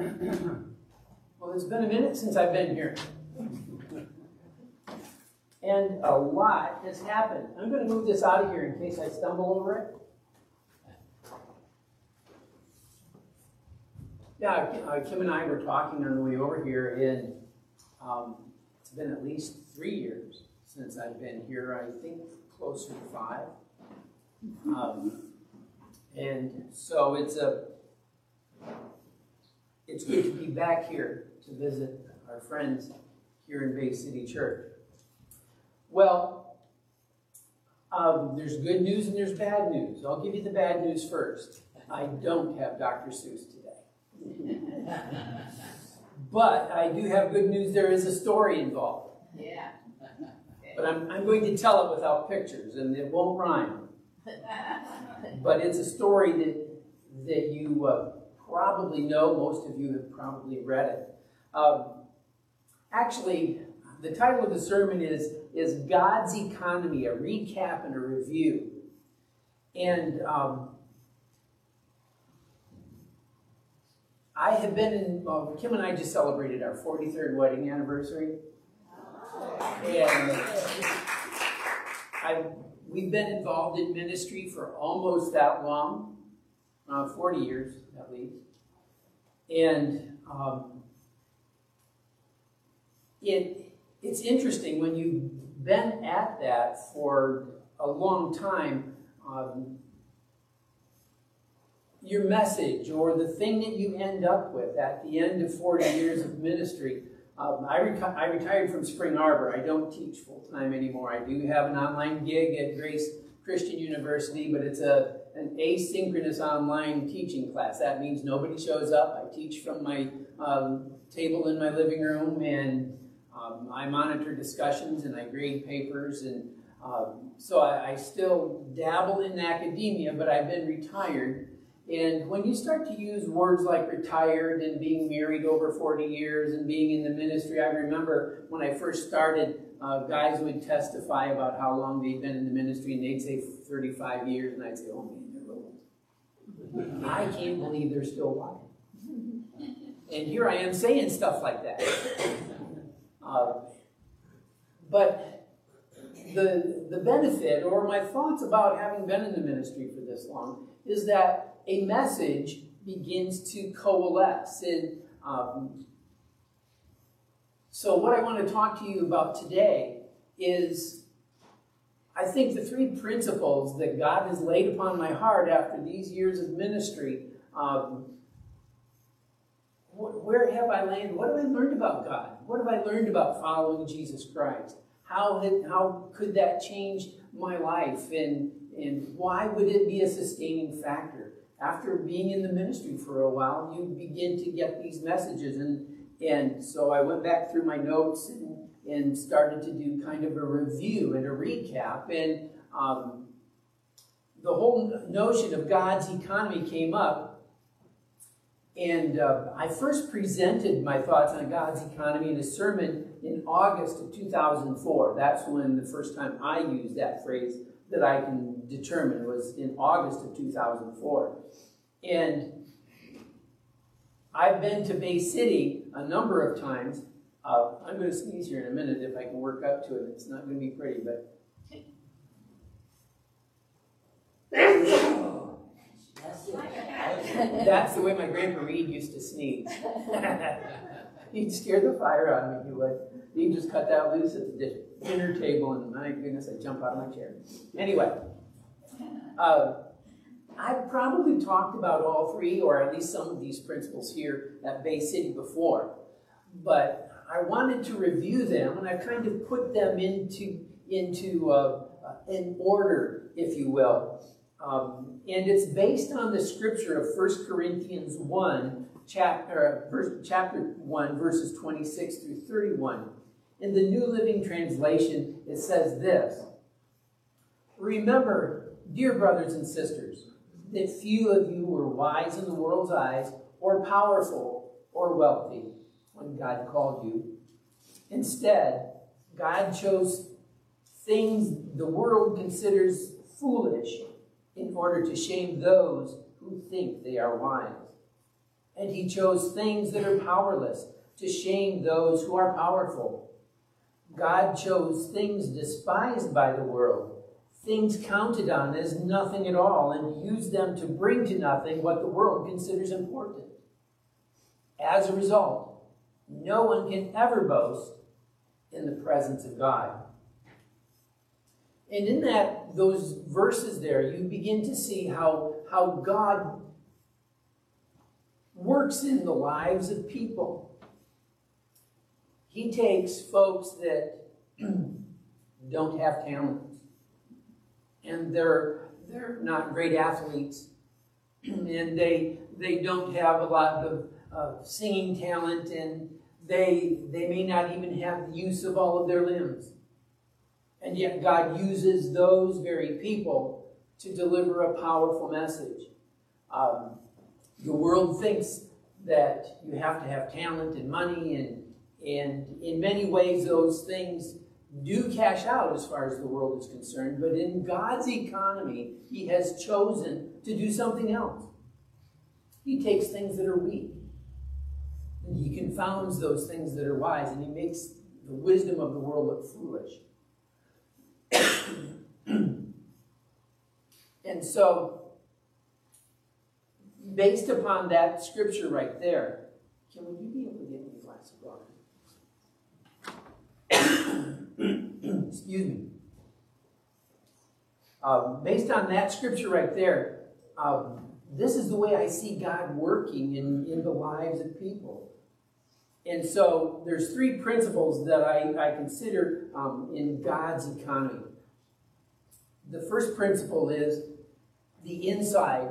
Well, it's been a minute since I've been here. And a lot has happened. I'm going to move this out of here in case I stumble over it. Yeah, uh, Kim and I were talking on the way over here, and um, it's been at least three years since I've been here. I think closer to five. Um, and so it's a it's good to be back here to visit our friends here in Bay City Church. Well, um, there's good news and there's bad news. I'll give you the bad news first. I don't have Dr. Seuss today. but I do have good news. There is a story involved. Yeah. But I'm, I'm going to tell it without pictures, and it won't rhyme. but it's a story that, that you uh, probably know. Most of you have probably read it. Um, actually, the title of the sermon is, is God's Economy, a recap and a review. And um, I have been in, well, Kim and I just celebrated our 43rd wedding anniversary. And I, we've been involved in ministry for almost that long, uh, 40 years at least. And um, it, it's interesting when you've been at that for a long time, um, your message or the thing that you end up with at the end of 40 years of ministry um, I, reti- I, retired from Spring Arbor. I don't teach full time anymore. I do have an online gig at Grace Christian University, but it's a an asynchronous online teaching class. That means nobody shows up. I teach from my um, table in my living room, and um, I monitor discussions and I grade papers, and um, so I, I still dabble in academia, but I've been retired and when you start to use words like retired and being married over 40 years and being in the ministry, I remember when I first started, uh, guys would testify about how long they'd been in the ministry, and they'd say 35 years, and I'd say, oh man. I can't believe they're still alive. And here I am saying stuff like that. Uh, but the, the benefit, or my thoughts about having been in the ministry for this long, is that a message begins to coalesce. And um, so, what I want to talk to you about today is I think the three principles that God has laid upon my heart after these years of ministry. Um, where have I landed? What have I learned about God? What have I learned about following Jesus Christ? How, had, how could that change my life? And, and why would it be a sustaining factor? after being in the ministry for a while, you begin to get these messages. And, and so I went back through my notes and, and started to do kind of a review and a recap. And um, the whole notion of God's economy came up. And uh, I first presented my thoughts on God's economy in a sermon in August of 2004. That's when the first time I used that phrase that I can determine was in August of 2004. And I've been to Bay City a number of times. Uh, I'm going to sneeze here in a minute if I can work up to it. It's not going to be pretty, but. That's the way my grandpa Reed used to sneeze. He'd scare the fire out of me, he would. He'd just cut that loose at the dinner table, and my goodness, I'd jump out of my chair. Anyway, uh, I've probably talked about all three, or at least some of these principles here at Bay City before, but I wanted to review them, and I've kind of put them into into uh, an order, if you will. Um, and it's based on the scripture of 1 Corinthians 1, chapter, uh, verse, chapter 1, verses 26 through 31. In the New Living Translation, it says this Remember, dear brothers and sisters, that few of you were wise in the world's eyes, or powerful, or wealthy when God called you. Instead, God chose things the world considers foolish in order to shame those who think they are wise. And he chose things that are powerless to shame those who are powerful. God chose things despised by the world, things counted on as nothing at all, and used them to bring to nothing what the world considers important. As a result, no one can ever boast in the presence of God. And in that those verses there, you begin to see how, how God works in the lives of people. He takes folks that don't have talent and they're they're not great athletes and they they don't have a lot of singing talent and they they may not even have the use of all of their limbs and yet god uses those very people to deliver a powerful message um, the world thinks that you have to have talent and money and and in many ways those things do cash out as far as the world is concerned, but in God's economy, He has chosen to do something else. He takes things that are weak, He confounds those things that are wise, and He makes the wisdom of the world look foolish. and so, based upon that scripture right there, can you be able to get me a glass of water? Excuse me. Um, based on that scripture right there, um, this is the way I see God working in, in the lives of people. And so there's three principles that I, I consider um, in God's economy. The first principle is the inside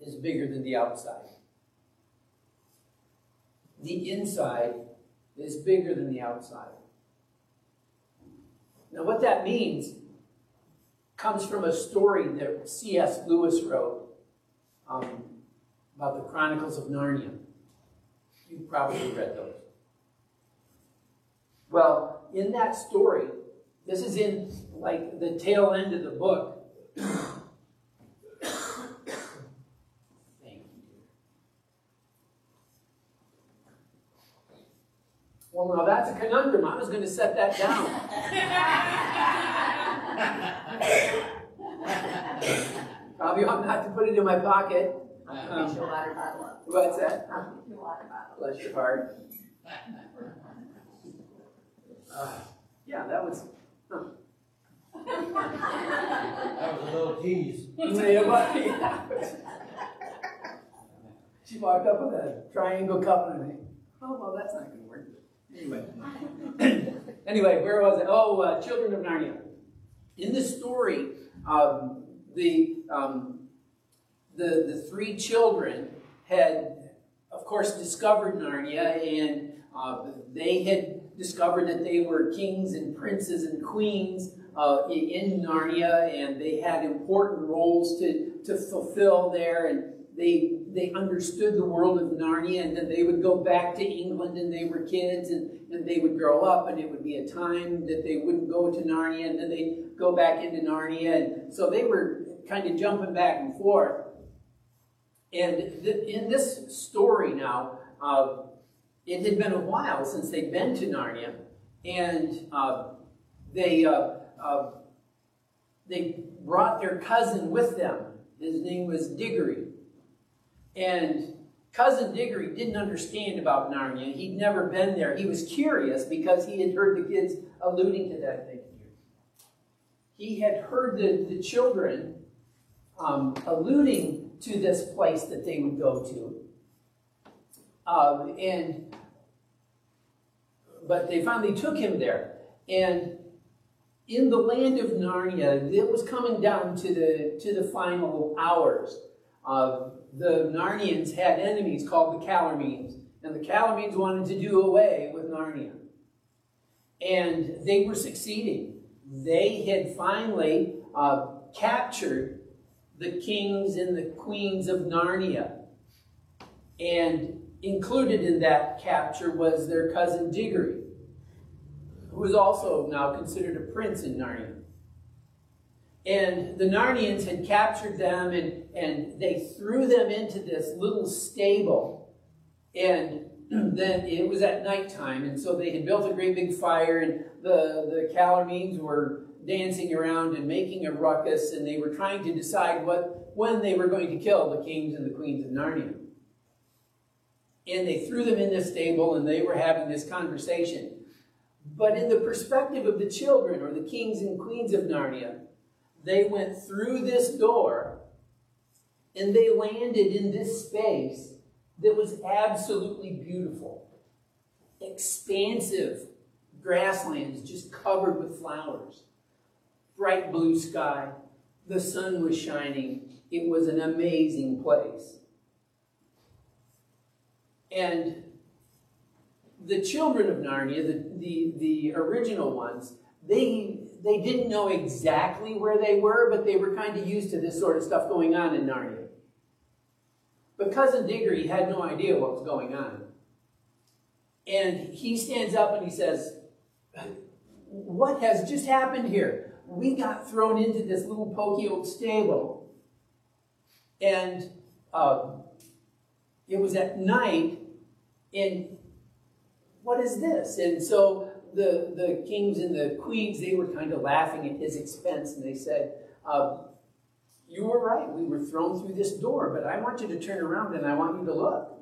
is bigger than the outside. The inside is bigger than the outside. Now, what that means comes from a story that C.S. Lewis wrote um, about the Chronicles of Narnia. You've probably read those. Well, in that story, this is in like the tail end of the book. Well, now that's a conundrum. I was going to set that down. Probably ought not to put it in my pocket. Um, what's that? Bless your heart. Uh, yeah, that was. Huh. That was a little tease. yeah, she walked up with a triangle cup and I oh, well, that's not going to work. Anyway, anyway, where was it? Oh, uh, Children of Narnia. In this story, um, the, um, the the three children had, of course, discovered Narnia, and uh, they had discovered that they were kings and princes and queens uh, in Narnia, and they had important roles to to fulfill there, and they they understood the world of Narnia, and then they would go back to England, and they were kids, and, and they would grow up, and it would be a time that they wouldn't go to Narnia, and then they'd go back into Narnia, and so they were kind of jumping back and forth. And th- in this story now, uh, it had been a while since they'd been to Narnia, and uh, they uh, uh they brought their cousin with them. His name was Diggory. And Cousin Diggory didn't understand about Narnia. He'd never been there. He was curious because he had heard the kids alluding to that thing. He had heard the, the children um, alluding to this place that they would go to. Um, and but they finally took him there. And in the land of Narnia, it was coming down to the to the final hours. Uh, the Narnians had enemies called the Calormenes, and the Calormenes wanted to do away with Narnia. And they were succeeding. They had finally uh, captured the kings and the queens of Narnia. And included in that capture was their cousin Diggory, who was also now considered a prince in Narnia. And the Narnians had captured them and, and they threw them into this little stable And then it was at nighttime, and so they had built a great big fire, and the, the Calormenes were dancing around and making a ruckus, and they were trying to decide what when they were going to kill the kings and the queens of Narnia. And they threw them in the stable, and they were having this conversation. But in the perspective of the children, or the kings and queens of Narnia, they went through this door, and they landed in this space that was absolutely beautiful, expansive grasslands just covered with flowers, bright blue sky, the sun was shining. It was an amazing place. And the children of Narnia, the, the, the original ones, they, they didn't know exactly where they were, but they were kind of used to this sort of stuff going on in Narnia. But Cousin Diggory had no idea what was going on. And he stands up and he says, What has just happened here? We got thrown into this little pokey old stable. And um, it was at night. And what is this? And so the, the kings and the queens, they were kind of laughing at his expense. And they said, uh, you were right. We were thrown through this door, but I want you to turn around and I want you to look.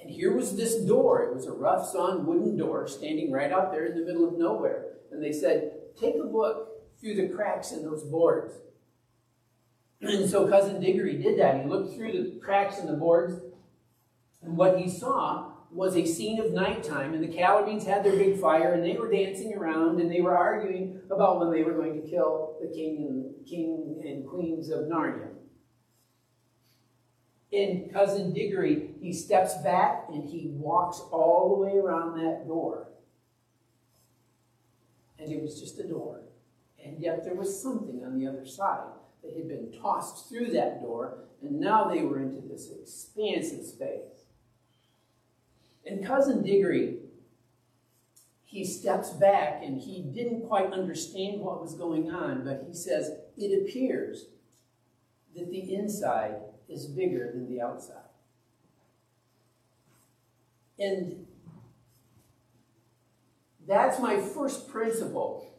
And here was this door. It was a rough sawn wooden door standing right out there in the middle of nowhere. And they said, Take a look through the cracks in those boards. And so Cousin Diggory did that. He looked through the cracks in the boards, and what he saw was a scene of nighttime, and the Calormenes had their big fire, and they were dancing around, and they were arguing about when they were going to kill the king and king and queens of Narnia. In Cousin Diggory, he steps back and he walks all the way around that door. And it was just a door. And yet there was something on the other side that had been tossed through that door, and now they were into this expansive space. And Cousin Diggory, he steps back and he didn't quite understand what was going on, but he says, It appears that the inside is bigger than the outside. And that's my first principle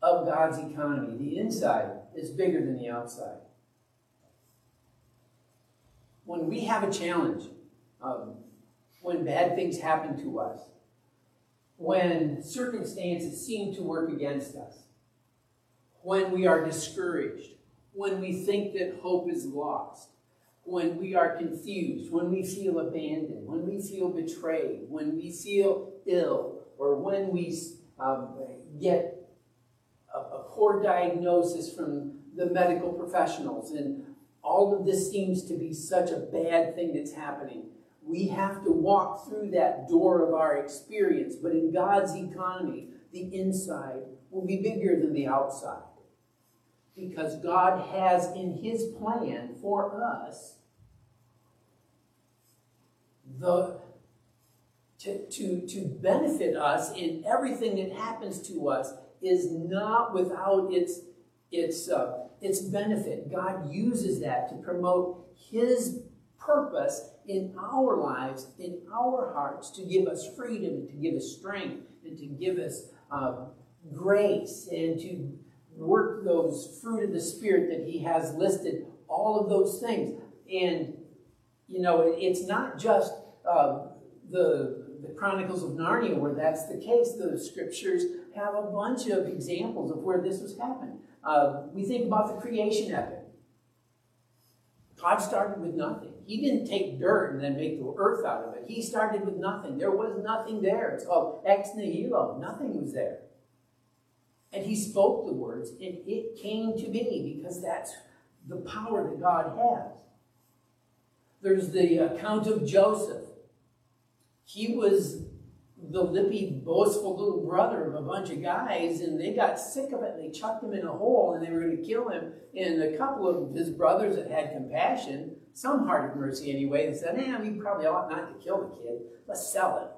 of God's economy. The inside is bigger than the outside. When we have a challenge, um, when bad things happen to us, when circumstances seem to work against us, when we are discouraged, when we think that hope is lost, when we are confused, when we feel abandoned, when we feel betrayed, when we feel ill, or when we um, get a, a poor diagnosis from the medical professionals, and all of this seems to be such a bad thing that's happening we have to walk through that door of our experience. But in God's economy, the inside will be bigger than the outside. Because God has in His plan for us the to, to, to benefit us in everything that happens to us is not without its, its, uh, its benefit. God uses that to promote His purpose in our lives, in our hearts, to give us freedom, to give us strength, and to give us uh, grace, and to work those fruit of the Spirit that He has listed, all of those things. And, you know, it's not just uh, the, the Chronicles of Narnia where that's the case. The scriptures have a bunch of examples of where this has happened. Uh, we think about the creation epic. God started with nothing. He didn't take dirt and then make the earth out of it. He started with nothing. There was nothing there. It's called ex nihilo. Nothing was there. And he spoke the words, and it came to be because that's the power that God has. There's the account of Joseph. He was the lippy, boastful little brother of a bunch of guys, and they got sick of it. And they chucked him in a hole, and they were going to kill him. And a couple of his brothers that had compassion some heart of mercy anyway, and said, eh, we probably ought not to kill the kid. Let's sell him.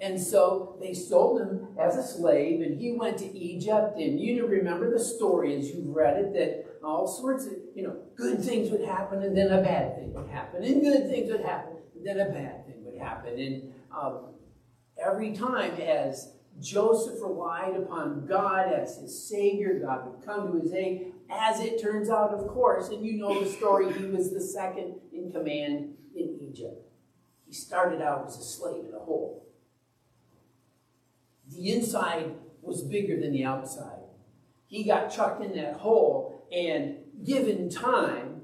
And so they sold him as a slave, and he went to Egypt. And you remember the story as you've read it that all sorts of, you know, good things would happen and then a bad thing would happen, and good things would happen and then a bad thing would happen. And um, every time as Joseph relied upon God as his Savior, God would come to his aid. As it turns out, of course, and you know the story, he was the second in command in Egypt. He started out as a slave in a hole. The inside was bigger than the outside. He got chucked in that hole, and given time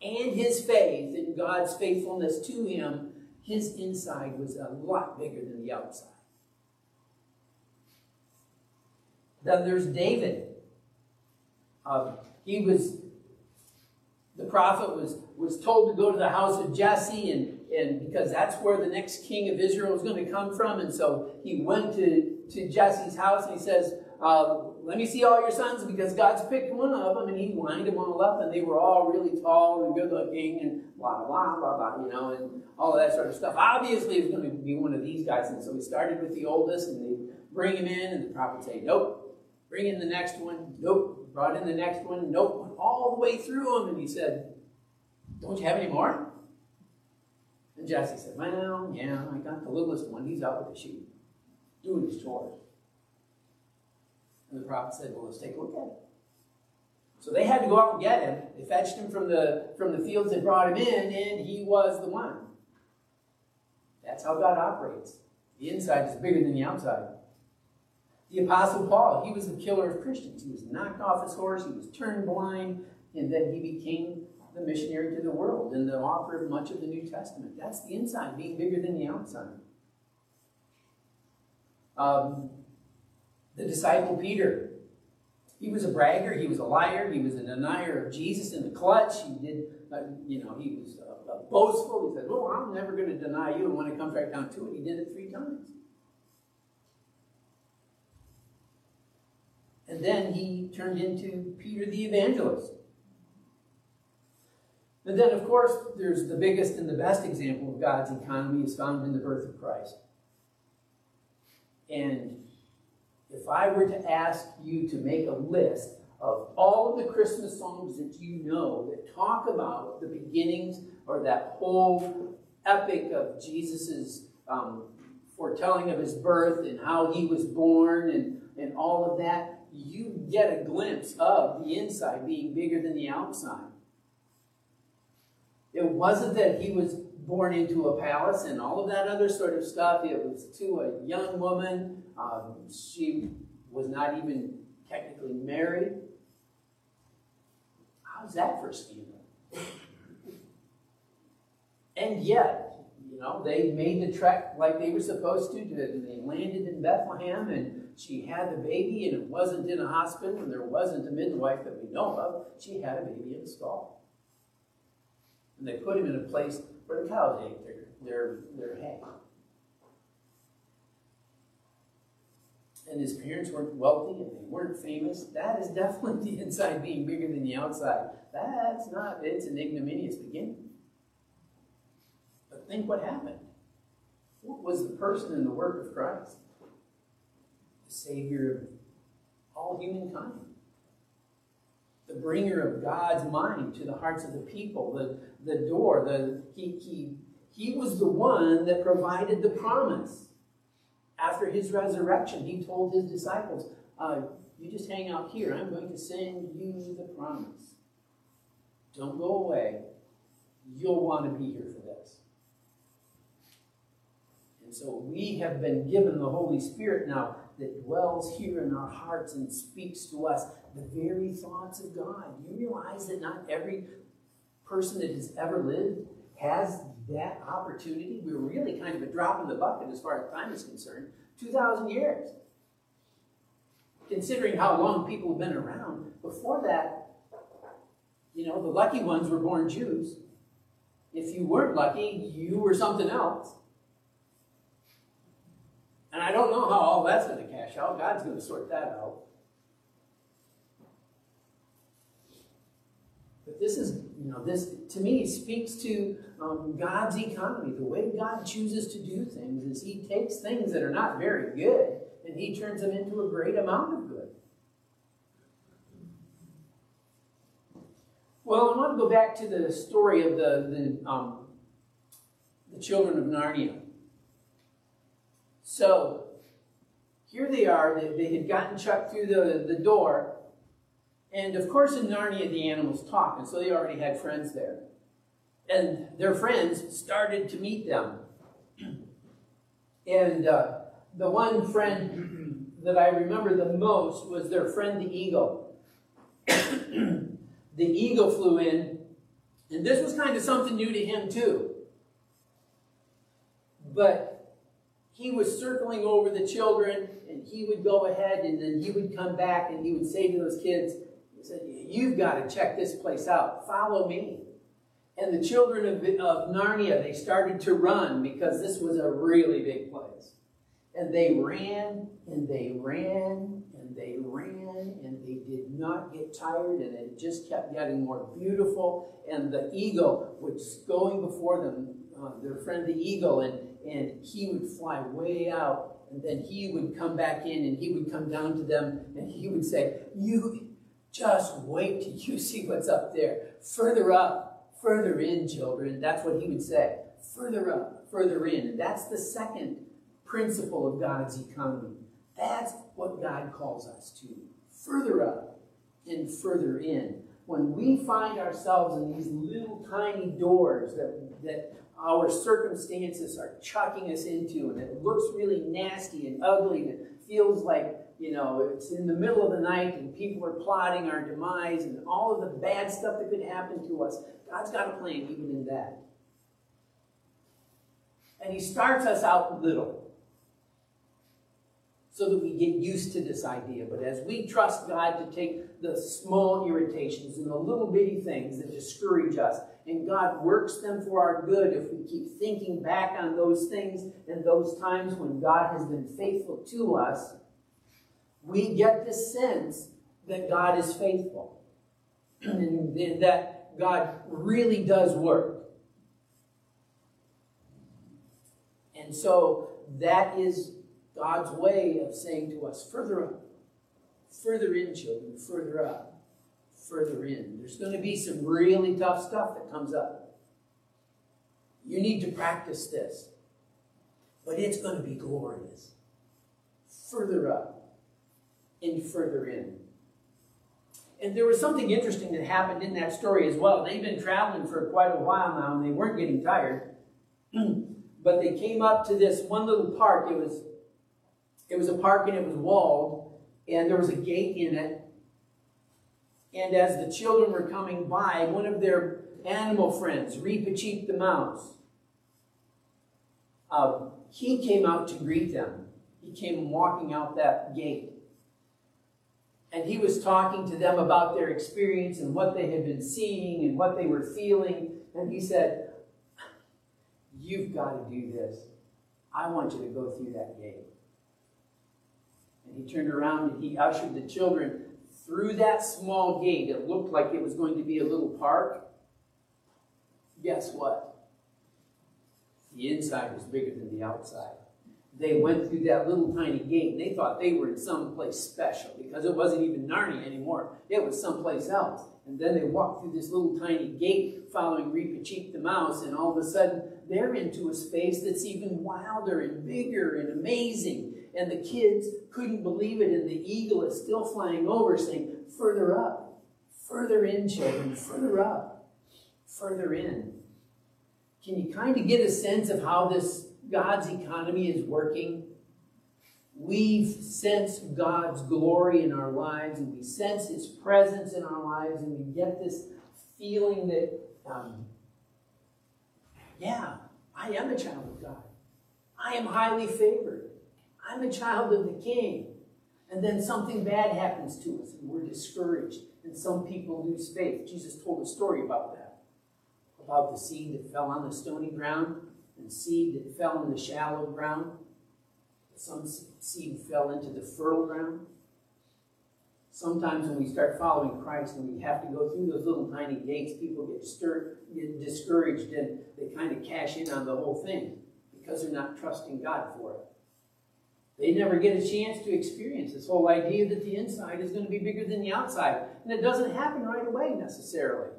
and his faith in God's faithfulness to him, his inside was a lot bigger than the outside. Then there's David. Um, he was, the prophet was, was told to go to the house of Jesse, and, and because that's where the next king of Israel was going to come from. And so he went to, to Jesse's house and he says, uh, Let me see all your sons because God's picked one of them. And he lined them all up, and they were all really tall and good looking, and blah, blah, blah, blah, you know, and all of that sort of stuff. Obviously, it was going to be one of these guys. And so he started with the oldest, and they bring him in, and the prophet say, Nope. Bring in the next one. Nope. Brought in the next one. Nope. All the way through them. And he said, Don't you have any more? And Jesse said, Well, yeah, I got the littlest one. He's out with the sheep, doing his chores. And the prophet said, Well, let's take a look at it. So they had to go out and get him. They fetched him from the, from the fields and brought him in, and he was the one. That's how God operates. The inside is bigger than the outside. The Apostle Paul, he was the killer of Christians. He was knocked off his horse, he was turned blind, and then he became the missionary to the world and the author of much of the New Testament. That's the inside, being bigger than the outside. Um, the disciple Peter, he was a bragger, he was a liar, he was a denier of Jesus in the clutch. He did, uh, you know, he was uh, boastful. He said, "Oh, I'm never going to deny you." And when it comes right down to it, he did it three times. And then he turned into Peter the evangelist. And then, of course, there's the biggest and the best example of God's economy is found in the birth of Christ. And if I were to ask you to make a list of all of the Christmas songs that you know that talk about the beginnings or that whole epic of Jesus's um, foretelling of his birth and how he was born and, and all of that, you get a glimpse of the inside being bigger than the outside. It wasn't that he was born into a palace and all of that other sort of stuff. It was to a young woman. Um, she was not even technically married. How's that for a scandal? And yet, you know, they made the trek like they were supposed to. They landed in Bethlehem and she had the baby and it wasn't in a hospital and there wasn't a midwife that we know of. She had a baby in a stall. And they put him in a place where the cows ate their, their, their hay. And his parents weren't wealthy and they weren't famous. That is definitely the inside being bigger than the outside. That's not, it's an ignominious beginning. But think what happened. What was the person in the work of Christ? the Savior of all humankind, the bringer of God's mind to the hearts of the people, the, the door. The, he, he, he was the one that provided the promise. After his resurrection, he told his disciples, uh, You just hang out here. I'm going to send you the promise. Don't go away. You'll want to be here for this. And so we have been given the Holy Spirit now that dwells here in our hearts and speaks to us the very thoughts of God. You realize that not every person that has ever lived has that opportunity? We're really kind of a drop in the bucket as far as time is concerned. 2,000 years. Considering how long people have been around, before that, you know, the lucky ones were born Jews. If you weren't lucky, you were something else. And I don't know how all that's going to cash out. God's going to sort that out. But this is, you know, this to me speaks to um, God's economy. The way God chooses to do things is He takes things that are not very good and He turns them into a great amount of good. Well, I want to go back to the story of the, the, um, the children of Narnia. So, here they are, they, they had gotten Chuck through the, the door, and of course in Narnia the animals talk, and so they already had friends there. And their friends started to meet them. And uh, the one friend that I remember the most was their friend the eagle. the eagle flew in, and this was kind of something new to him too. But he was circling over the children, and he would go ahead, and then he would come back, and he would say to those kids, he said, You've got to check this place out. Follow me. And the children of, of Narnia, they started to run because this was a really big place. And they ran and they ran and they ran and they did not get tired and it just kept getting more beautiful. And the eagle was going before them, uh, their friend the eagle, and, and he would fly way out. And then he would come back in and he would come down to them and he would say, You just wait till you see what's up there. Further up, further in, children. That's what he would say. Further up, further in. And that's the second principle of God's economy. That's what God calls us to. Further up and further in. When we find ourselves in these little tiny doors that, that our circumstances are chucking us into, and it looks really nasty and ugly, and it feels like, you know, it's in the middle of the night and people are plotting our demise and all of the bad stuff that could happen to us. God's got a plan even in that. And He starts us out little so that we get used to this idea. But as we trust God to take the small irritations and the little bitty things that discourage us, and God works them for our good if we keep thinking back on those things and those times when God has been faithful to us, we get the sense that God is faithful and that God really does work. And so that is God's way of saying to us, further up, further in, children, further up, further in. There's going to be some really tough stuff that comes up. You need to practice this, but it's going to be glorious. Further up and further in. And there was something interesting that happened in that story as well. They've been traveling for quite a while now and they weren't getting tired. but they came up to this one little park. It was it was a park and it was walled, and there was a gate in it. And as the children were coming by, one of their animal friends, Reepicheep the mouse, uh, he came out to greet them. He came walking out that gate. And he was talking to them about their experience and what they had been seeing and what they were feeling. And he said, You've got to do this. I want you to go through that gate. And he turned around and he ushered the children through that small gate. It looked like it was going to be a little park. Guess what? The inside was bigger than the outside. They went through that little tiny gate and they thought they were in some place special because it wasn't even Narnia anymore. It was someplace else. And then they walked through this little tiny gate following Reepicheep the mouse, and all of a sudden they're into a space that's even wilder and bigger and amazing and the kids couldn't believe it, and the eagle is still flying over, saying, Further up, further in, children, further up, further in. Can you kind of get a sense of how this God's economy is working? We sense God's glory in our lives, and we sense His presence in our lives, and we get this feeling that, um, yeah, I am a child of God. I am highly favored. I'm a child of the king. And then something bad happens to us and we're discouraged. And some people lose faith. Jesus told a story about that. About the seed that fell on the stony ground seed that fell in the shallow ground. Some seed fell into the fertile ground. Sometimes when we start following Christ and we have to go through those little tiny gates, people get stirred, get discouraged, and they kind of cash in on the whole thing because they're not trusting God for it. They never get a chance to experience this whole idea that the inside is going to be bigger than the outside. And it doesn't happen right away necessarily.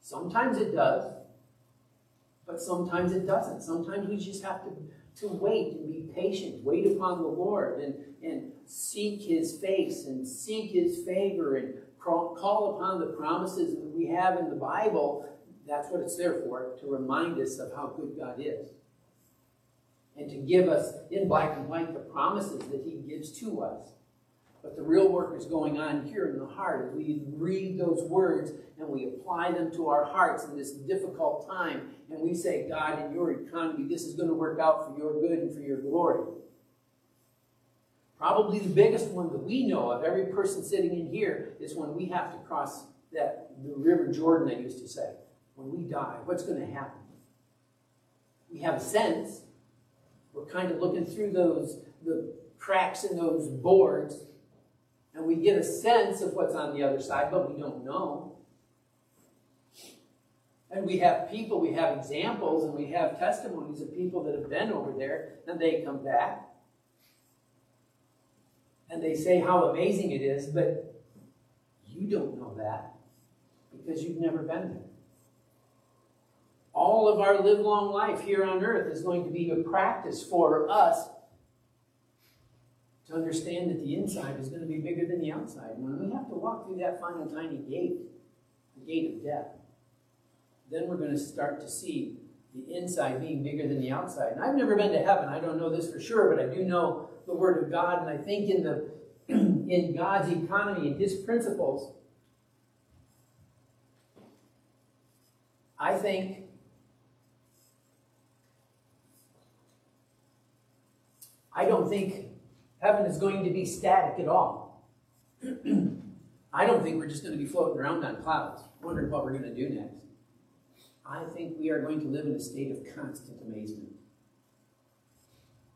Sometimes it does, but sometimes it doesn't. Sometimes we just have to, to wait and be patient, wait upon the Lord and, and seek His face and seek His favor and call upon the promises that we have in the Bible. That's what it's there for, to remind us of how good God is. And to give us in black and white the promises that He gives to us. But the real work is going on here in the heart we read those words and we apply them to our hearts in this difficult time. And we say, God, in your economy, this is going to work out for your good and for your glory. Probably the biggest one that we know of, every person sitting in here, is when we have to cross that the river Jordan, I used to say. When we die, what's going to happen? We have a sense. We're kind of looking through those the cracks in those boards and we get a sense of what's on the other side, but we don't know. And we have people, we have examples, and we have testimonies of people that have been over there, and they come back. And they say how amazing it is, but you don't know that because you've never been there. All of our live long life here on earth is going to be a practice for us to understand that the inside is going to be bigger than the outside. When we have to walk through that final tiny gate, the gate of death, then we're going to start to see the inside being bigger than the outside. And I've never been to heaven. I don't know this for sure, but I do know the Word of God, and I think in the in God's economy and His principles, I think I don't think heaven is going to be static at all. I don't think we're just going to be floating around on clouds, wondering what we're going to do next. I think we are going to live in a state of constant amazement.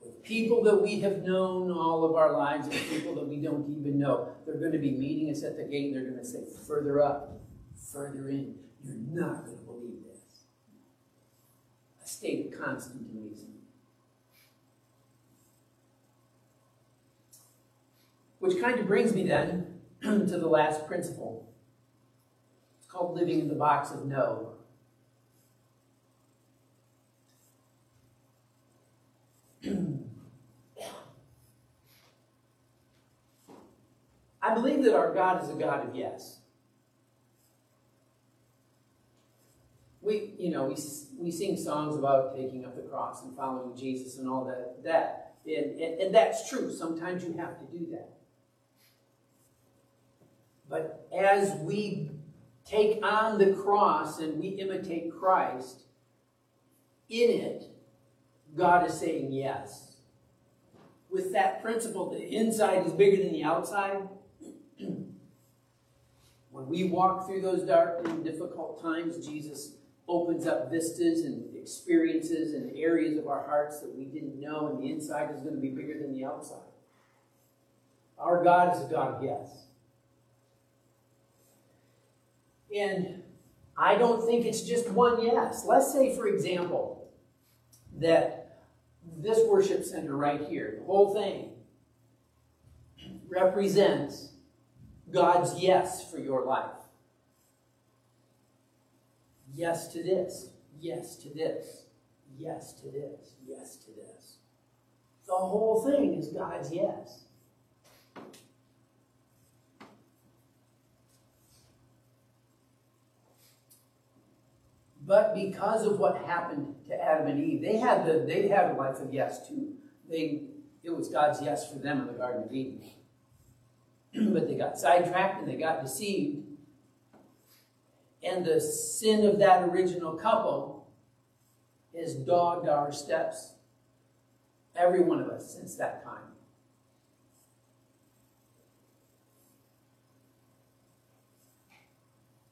With people that we have known all of our lives and people that we don't even know, they're going to be meeting us at the gate and they're going to say, further up, further in. You're not going to believe this. A state of constant amazement. Which kind of brings me then to the last principle. It's called living in the box of no. I believe that our God is a God of yes. We, you know, we, we sing songs about taking up the cross and following Jesus and all that. that. And, and, and that's true. Sometimes you have to do that. But as we take on the cross and we imitate Christ, in it, God is saying yes. With that principle, the inside is bigger than the outside. when we walk through those dark and difficult times, Jesus opens up vistas and experiences and areas of our hearts that we didn't know, and the inside is going to be bigger than the outside. Our God is a God of yes. And I don't think it's just one yes. Let's say, for example, that this worship center right here, the whole thing, represents God's yes for your life. Yes to this, yes to this, yes to this, yes to this. The whole thing is God's yes. But because of what happened to Adam and Eve, they had the they had a life of yes too. They it was God's yes for them in the Garden of Eden. but they got sidetracked and they got deceived. And the sin of that original couple has dogged our steps, every one of us, since that time.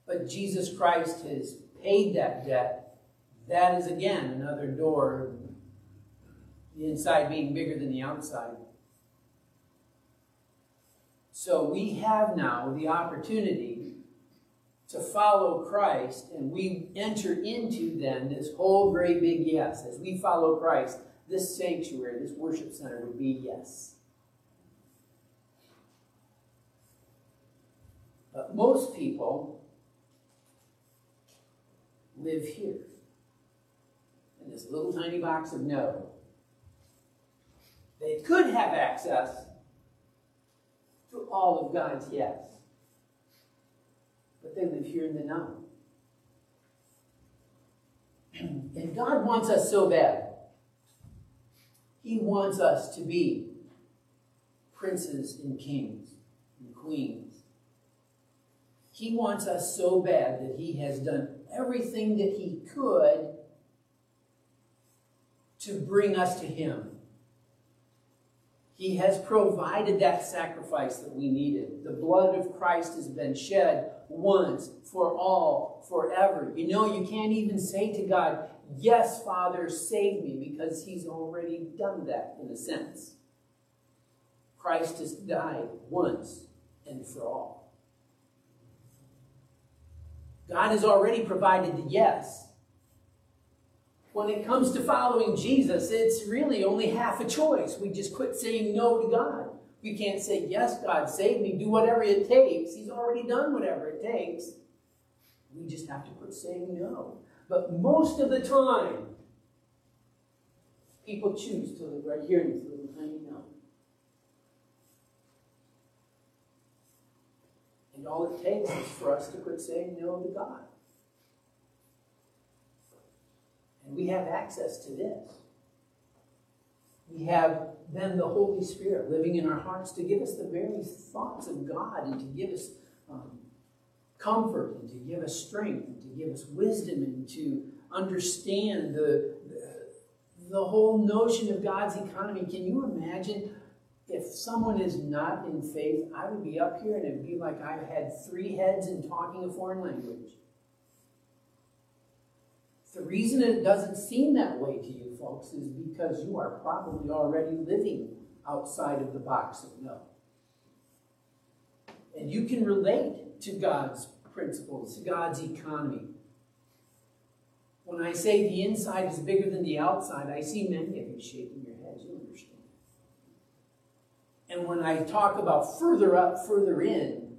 But Jesus Christ has paid that debt, that is again another door, the inside being bigger than the outside. So we have now the opportunity to follow Christ, and we enter into then this whole great big yes. As we follow Christ, this sanctuary, this worship center would be yes. But most people live here in this little tiny box of no. They could have access to all of God's yes. But they live here in the no. and God wants us so bad. He wants us to be princes and kings and queens. He wants us so bad that He has done everything that He could to bring us to Him. He has provided that sacrifice that we needed. The blood of Christ has been shed once, for all, forever. You know, you can't even say to God, Yes, Father, save me, because He's already done that in a sense. Christ has died once and for all. God has already provided the yes. When it comes to following Jesus, it's really only half a choice. We just quit saying no to God. We can't say, Yes, God, save me, do whatever it takes. He's already done whatever it takes. We just have to quit saying no. But most of the time, people choose to live right here in this little tiny no. And all it takes is for us to quit saying no to God. And we have access to this. We have then the Holy Spirit living in our hearts to give us the very thoughts of God and to give us um, comfort and to give us strength and to give us wisdom and to understand the, the, the whole notion of God's economy. Can you imagine if someone is not in faith? I would be up here and it'd be like I had three heads and talking a foreign language. The reason it doesn't seem that way to you, folks, is because you are probably already living outside of the box of no. And you can relate to God's principles, to God's economy. When I say the inside is bigger than the outside, I see many of you shaking your. And when I talk about further up, further in,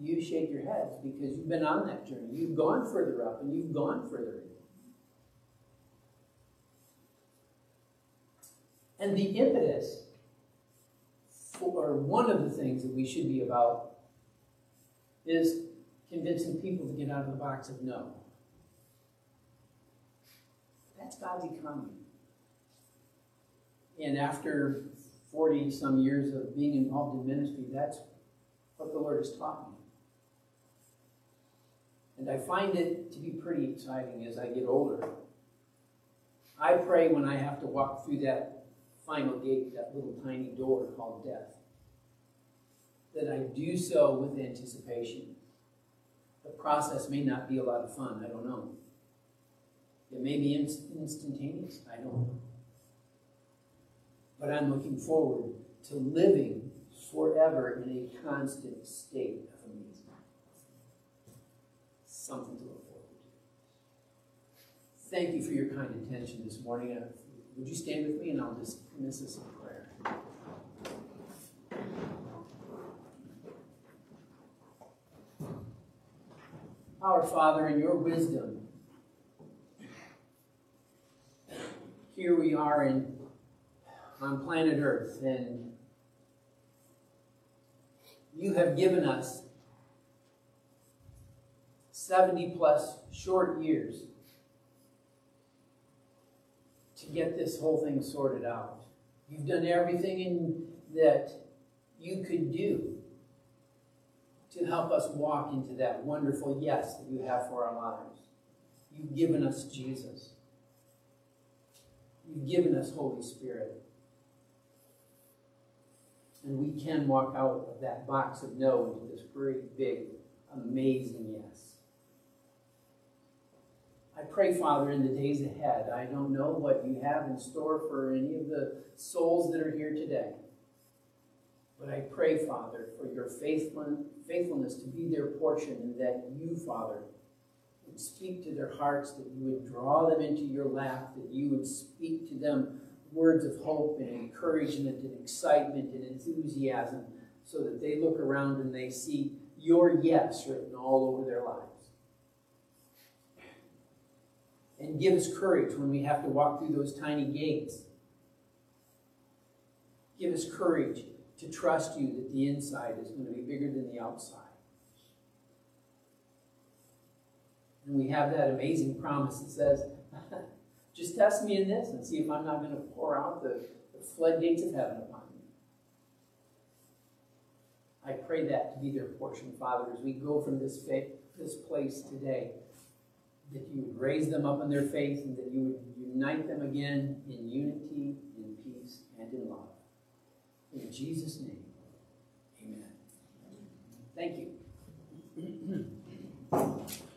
you shake your heads because you've been on that journey. You've gone further up and you've gone further in. And the impetus for one of the things that we should be about is convincing people to get out of the box of no. That's God's economy. And after 40 some years of being involved in ministry, that's what the Lord has taught me. And I find it to be pretty exciting as I get older. I pray when I have to walk through that final gate, that little tiny door called death. That I do so with anticipation. The process may not be a lot of fun, I don't know. It may be instantaneous, I don't know. But I'm looking forward to living forever in a constant state of amazement. Something to look forward to. Thank you for your kind attention this morning. Uh, would you stand with me and I'll just commit this in prayer. Our Father, in your wisdom, here we are in, on planet Earth, and you have given us 70 plus short years to get this whole thing sorted out. You've done everything in, that you could do to help us walk into that wonderful yes that you have for our lives. You've given us Jesus. You've given us Holy Spirit. And we can walk out of that box of no into this great, big, amazing yes. I pray, Father, in the days ahead, I don't know what you have in store for any of the souls that are here today. But I pray, Father, for your faithfulness to be their portion and that you, Father, would speak to their hearts, that you would draw them into your lap, that you would speak to them words of hope and encouragement and excitement and enthusiasm so that they look around and they see your yes written all over their lives. And give us courage when we have to walk through those tiny gates. Give us courage to trust you that the inside is going to be bigger than the outside. And we have that amazing promise that says, Just test me in this and see if I'm not going to pour out the, the floodgates of heaven upon you. I pray that to be their portion, Father, as we go from this, faith, this place today, that you would raise them up in their faith and that you would unite them again in unity, in peace, and in love. In Jesus' name, amen. Thank you.